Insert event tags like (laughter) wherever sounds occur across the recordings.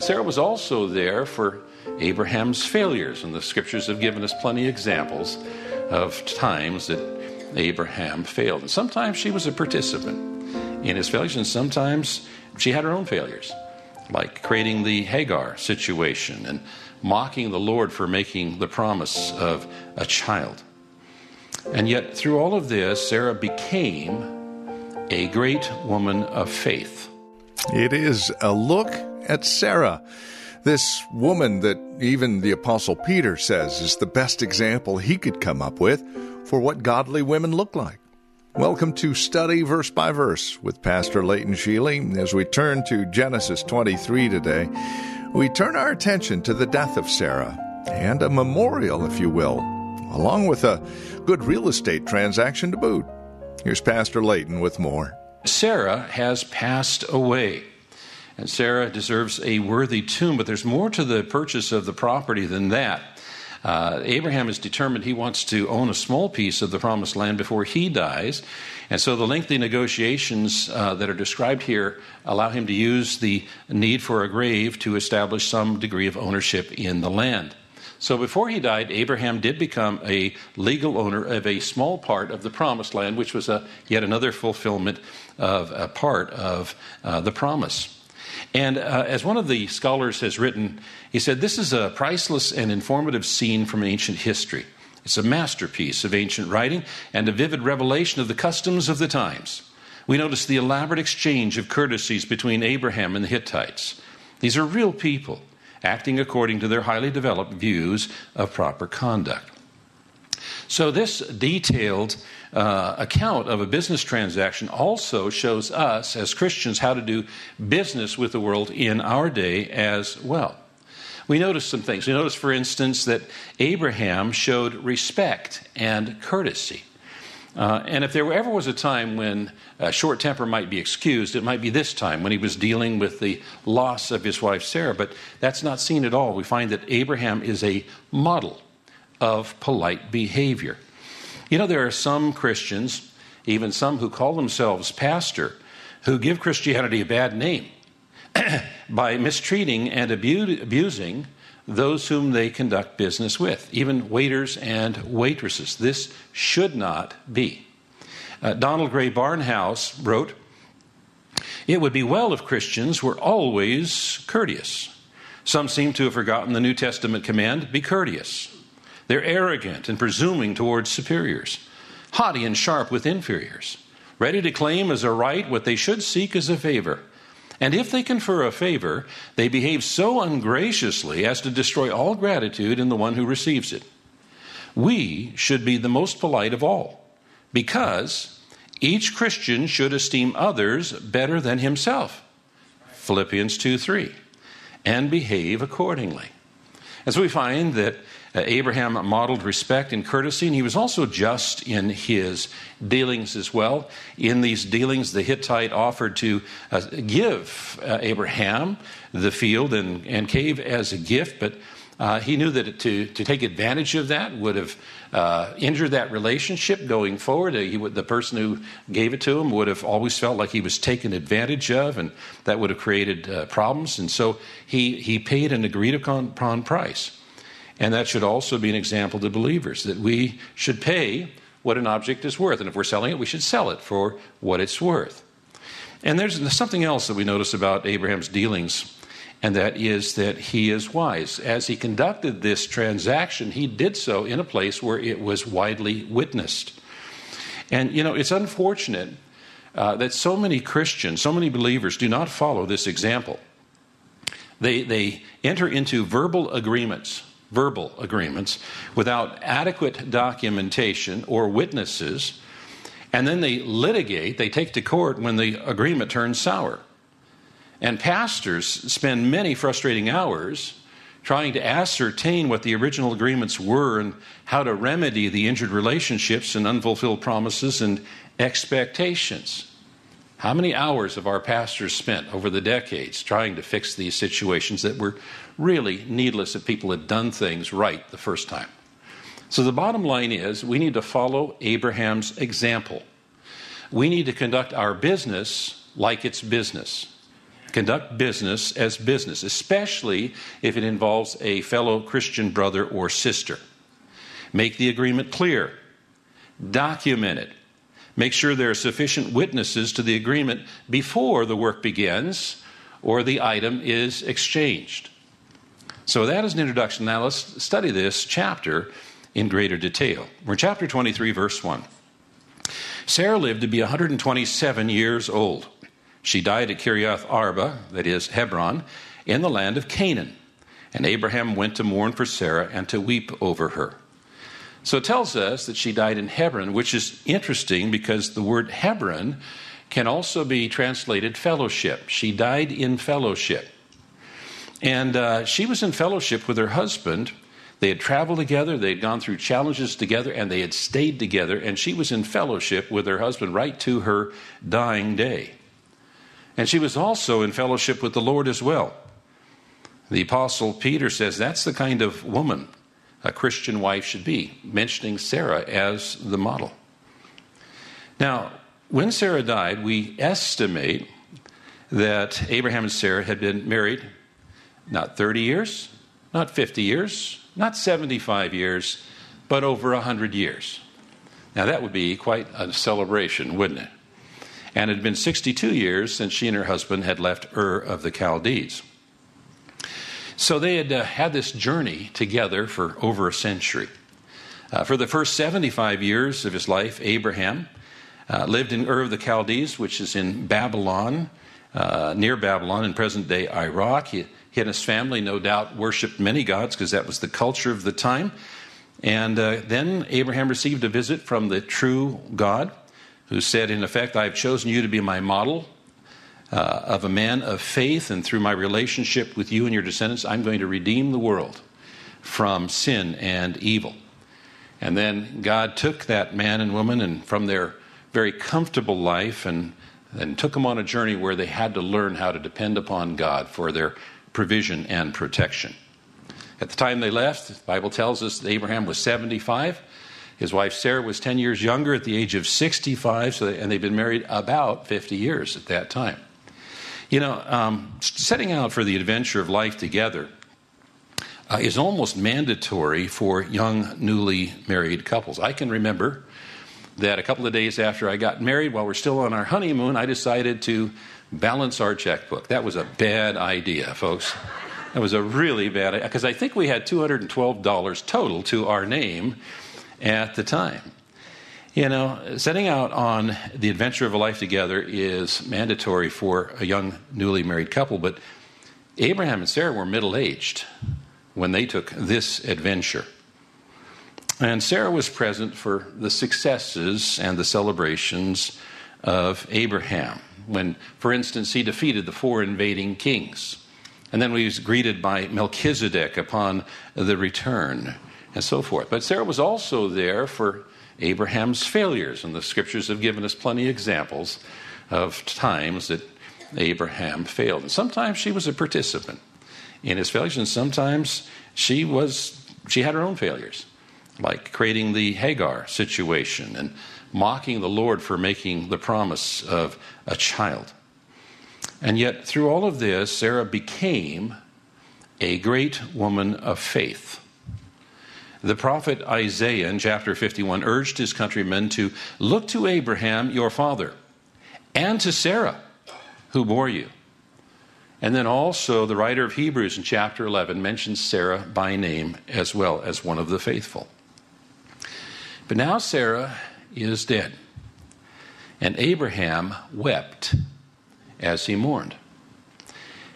Sarah was also there for Abraham's failures, and the scriptures have given us plenty of examples of times that Abraham failed. And sometimes she was a participant in his failures, and sometimes she had her own failures, like creating the Hagar situation and mocking the Lord for making the promise of a child. And yet, through all of this, Sarah became a great woman of faith. It is a look at Sarah, this woman that even the Apostle Peter says is the best example he could come up with for what godly women look like. Welcome to Study Verse by Verse with Pastor Leighton Sheely. As we turn to Genesis 23 today, we turn our attention to the death of Sarah and a memorial, if you will, along with a good real estate transaction to boot. Here's Pastor Leighton with more. Sarah has passed away. And Sarah deserves a worthy tomb, but there's more to the purchase of the property than that. Uh, Abraham is determined he wants to own a small piece of the promised land before he dies. And so the lengthy negotiations uh, that are described here allow him to use the need for a grave to establish some degree of ownership in the land. So before he died, Abraham did become a legal owner of a small part of the promised land, which was a, yet another fulfillment of a part of uh, the promise. And uh, as one of the scholars has written, he said, This is a priceless and informative scene from ancient history. It's a masterpiece of ancient writing and a vivid revelation of the customs of the times. We notice the elaborate exchange of courtesies between Abraham and the Hittites. These are real people acting according to their highly developed views of proper conduct. So, this detailed uh, account of a business transaction also shows us as Christians how to do business with the world in our day as well. We notice some things. We notice, for instance, that Abraham showed respect and courtesy. Uh, and if there ever was a time when uh, short temper might be excused, it might be this time when he was dealing with the loss of his wife Sarah. But that's not seen at all. We find that Abraham is a model of polite behavior. You know, there are some Christians, even some who call themselves pastor, who give Christianity a bad name (clears throat) by mistreating and abu- abusing those whom they conduct business with, even waiters and waitresses. This should not be. Uh, Donald Grey Barnhouse wrote, It would be well if Christians were always courteous. Some seem to have forgotten the New Testament command be courteous. They're arrogant and presuming towards superiors, haughty and sharp with inferiors, ready to claim as a right what they should seek as a favor. And if they confer a favor, they behave so ungraciously as to destroy all gratitude in the one who receives it. We should be the most polite of all, because each Christian should esteem others better than himself. Philippians 2 3. And behave accordingly. As we find that uh, Abraham modeled respect and courtesy, and he was also just in his dealings as well. In these dealings, the Hittite offered to uh, give uh, Abraham the field and, and cave as a gift, but uh, he knew that to, to take advantage of that would have uh, injured that relationship going forward. Uh, would, the person who gave it to him would have always felt like he was taken advantage of, and that would have created problems. And so he, he paid an agreed upon price. And that should also be an example to believers that we should pay what an object is worth. And if we're selling it, we should sell it for what it's worth. And there's something else that we notice about Abraham's dealings, and that is that he is wise. As he conducted this transaction, he did so in a place where it was widely witnessed. And, you know, it's unfortunate uh, that so many Christians, so many believers do not follow this example. They, they enter into verbal agreements verbal agreements without adequate documentation or witnesses, and then they litigate, they take to court when the agreement turns sour. And pastors spend many frustrating hours trying to ascertain what the original agreements were and how to remedy the injured relationships and unfulfilled promises and expectations. How many hours have our pastors spent over the decades trying to fix these situations that were really needless if people had done things right the first time? So the bottom line is we need to follow Abraham's example. We need to conduct our business like it's business. Conduct business as business, especially if it involves a fellow Christian brother or sister. Make the agreement clear. Document it. Make sure there are sufficient witnesses to the agreement before the work begins or the item is exchanged. So, that is an introduction. Now, let's study this chapter in greater detail. We're in chapter 23, verse 1. Sarah lived to be 127 years old. She died at Kiriath Arba, that is Hebron, in the land of Canaan. And Abraham went to mourn for Sarah and to weep over her. So it tells us that she died in Hebron, which is interesting because the word Hebron can also be translated fellowship. She died in fellowship. And uh, she was in fellowship with her husband. They had traveled together, they had gone through challenges together, and they had stayed together. And she was in fellowship with her husband right to her dying day. And she was also in fellowship with the Lord as well. The Apostle Peter says that's the kind of woman a Christian wife should be, mentioning Sarah as the model. Now, when Sarah died, we estimate that Abraham and Sarah had been married not 30 years, not 50 years, not 75 years, but over 100 years. Now, that would be quite a celebration, wouldn't it? and it had been 62 years since she and her husband had left Ur of the Chaldees. So they had uh, had this journey together for over a century. Uh, for the first 75 years of his life, Abraham uh, lived in Ur of the Chaldees, which is in Babylon, uh, near Babylon in present day Iraq. He, he, and his family, no doubt, worshiped many gods because that was the culture of the time. And uh, then Abraham received a visit from the true God who said, in effect, I have chosen you to be my model uh, of a man of faith, and through my relationship with you and your descendants, I'm going to redeem the world from sin and evil. And then God took that man and woman and from their very comfortable life and, and took them on a journey where they had to learn how to depend upon God for their provision and protection. At the time they left, the Bible tells us that Abraham was 75 his wife Sarah was 10 years younger at the age of 65, so they, and they've been married about 50 years at that time. You know, um, setting out for the adventure of life together uh, is almost mandatory for young, newly married couples. I can remember that a couple of days after I got married, while we're still on our honeymoon, I decided to balance our checkbook. That was a bad idea, folks. That was a really bad idea because I think we had $212 total to our name at the time. You know, setting out on the adventure of a life together is mandatory for a young, newly married couple, but Abraham and Sarah were middle aged when they took this adventure. And Sarah was present for the successes and the celebrations of Abraham. When, for instance, he defeated the four invading kings. And then he was greeted by Melchizedek upon the return and so forth. But Sarah was also there for Abraham's failures, and the scriptures have given us plenty of examples of times that Abraham failed. And sometimes she was a participant in his failures, and sometimes she was she had her own failures, like creating the Hagar situation and mocking the Lord for making the promise of a child. And yet, through all of this, Sarah became a great woman of faith. The prophet Isaiah in chapter 51 urged his countrymen to look to Abraham, your father, and to Sarah, who bore you. And then also, the writer of Hebrews in chapter 11 mentions Sarah by name as well as one of the faithful. But now Sarah is dead, and Abraham wept as he mourned.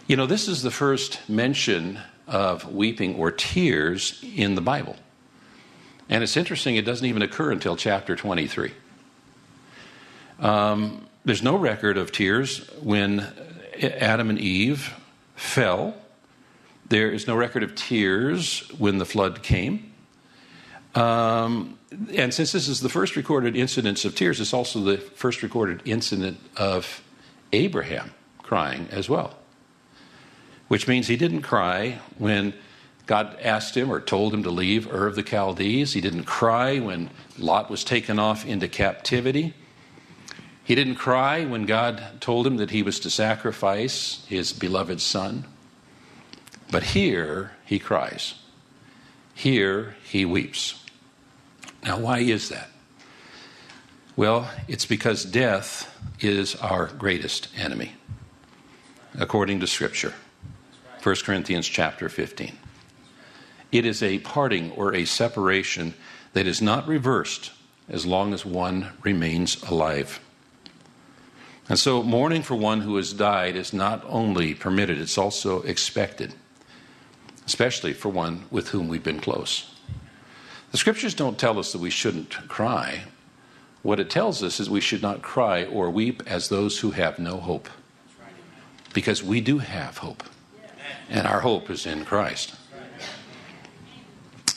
You know, this is the first mention of weeping or tears in the Bible. And it's interesting, it doesn't even occur until chapter 23. Um, there's no record of tears when Adam and Eve fell. There is no record of tears when the flood came. Um, and since this is the first recorded incidence of tears, it's also the first recorded incident of Abraham crying as well. Which means he didn't cry when God asked him or told him to leave Ur of the Chaldees. He didn't cry when Lot was taken off into captivity. He didn't cry when God told him that he was to sacrifice his beloved son. But here he cries. Here he weeps. Now, why is that? Well, it's because death is our greatest enemy, according to Scripture. 1 Corinthians chapter 15. It is a parting or a separation that is not reversed as long as one remains alive. And so, mourning for one who has died is not only permitted, it's also expected, especially for one with whom we've been close. The scriptures don't tell us that we shouldn't cry. What it tells us is we should not cry or weep as those who have no hope. Because we do have hope, and our hope is in Christ.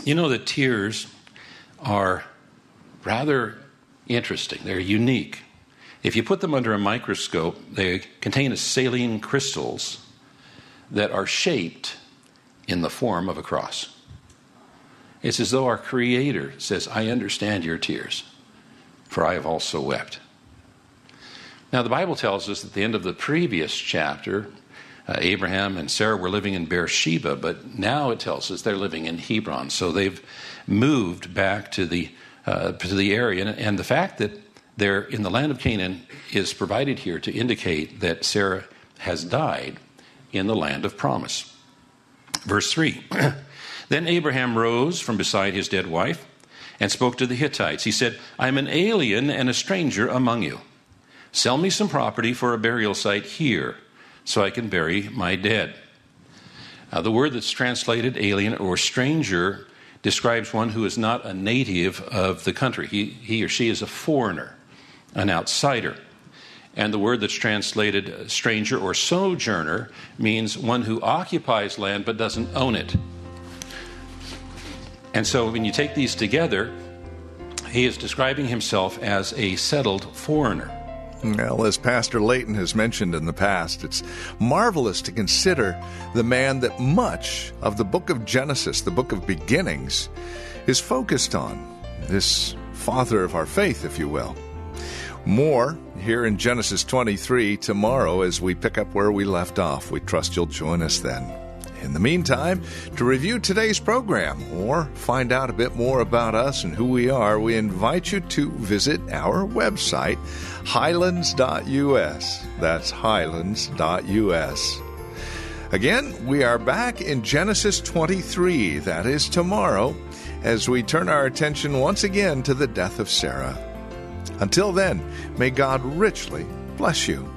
You know the tears are rather interesting, they're unique. If you put them under a microscope, they contain saline crystals that are shaped in the form of a cross. It's as though our Creator says, I understand your tears, for I have also wept. Now, the Bible tells us at the end of the previous chapter, uh, Abraham and Sarah were living in Beersheba, but now it tells us they're living in Hebron. So they've moved back to the, uh, to the area. And, and the fact that they're in the land of Canaan is provided here to indicate that Sarah has died in the land of promise. Verse 3 (clears throat) Then Abraham rose from beside his dead wife and spoke to the Hittites. He said, I am an alien and a stranger among you. Sell me some property for a burial site here so I can bury my dead. Now, the word that's translated alien or stranger describes one who is not a native of the country. He, he or she is a foreigner an outsider. And the word that's translated uh, stranger or sojourner means one who occupies land but doesn't own it. And so when you take these together, he is describing himself as a settled foreigner. Well, as Pastor Leighton has mentioned in the past, it's marvelous to consider the man that much of the book of Genesis, the book of beginnings, is focused on. This father of our faith, if you will. More here in Genesis 23 tomorrow as we pick up where we left off. We trust you'll join us then. In the meantime, to review today's program or find out a bit more about us and who we are, we invite you to visit our website, highlands.us. That's highlands.us. Again, we are back in Genesis 23, that is tomorrow, as we turn our attention once again to the death of Sarah. Until then, may God richly bless you.